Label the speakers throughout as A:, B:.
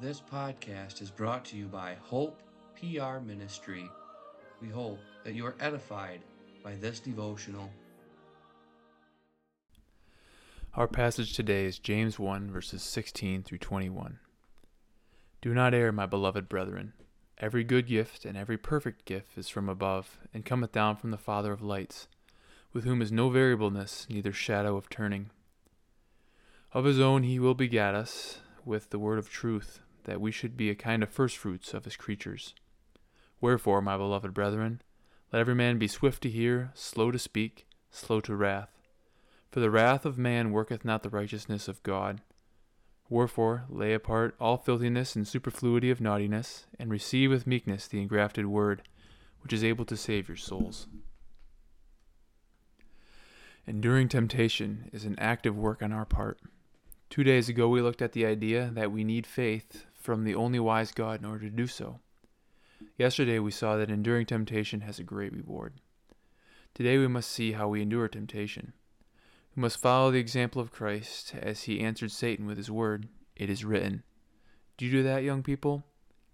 A: This podcast is brought to you by Hope PR Ministry. We hope that you are edified by this devotional.
B: Our passage today is James 1, verses 16 through 21. Do not err, my beloved brethren. Every good gift and every perfect gift is from above, and cometh down from the Father of lights, with whom is no variableness, neither shadow of turning. Of his own he will begat us with the word of truth, that we should be a kind of firstfruits of his creatures. Wherefore, my beloved brethren, let every man be swift to hear, slow to speak, slow to wrath. For the wrath of man worketh not the righteousness of God. Wherefore, lay apart all filthiness and superfluity of naughtiness, and receive with meekness the engrafted word, which is able to save your souls. Enduring temptation is an active work on our part. Two days ago, we looked at the idea that we need faith from the only wise God in order to do so. Yesterday, we saw that enduring temptation has a great reward. Today, we must see how we endure temptation. We must follow the example of Christ as he answered Satan with his word, It is written. Do you do that, young people?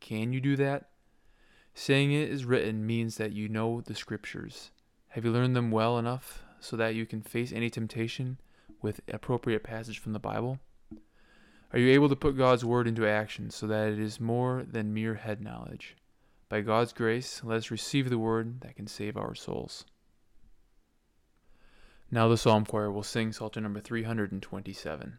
B: Can you do that? Saying it is written means that you know the scriptures. Have you learned them well enough so that you can face any temptation with appropriate passage from the Bible? Are you able to put God's word into action so that it is more than mere head knowledge? By God's grace, let us receive the word that can save our souls. Now the psalm choir will sing Psalter number 327.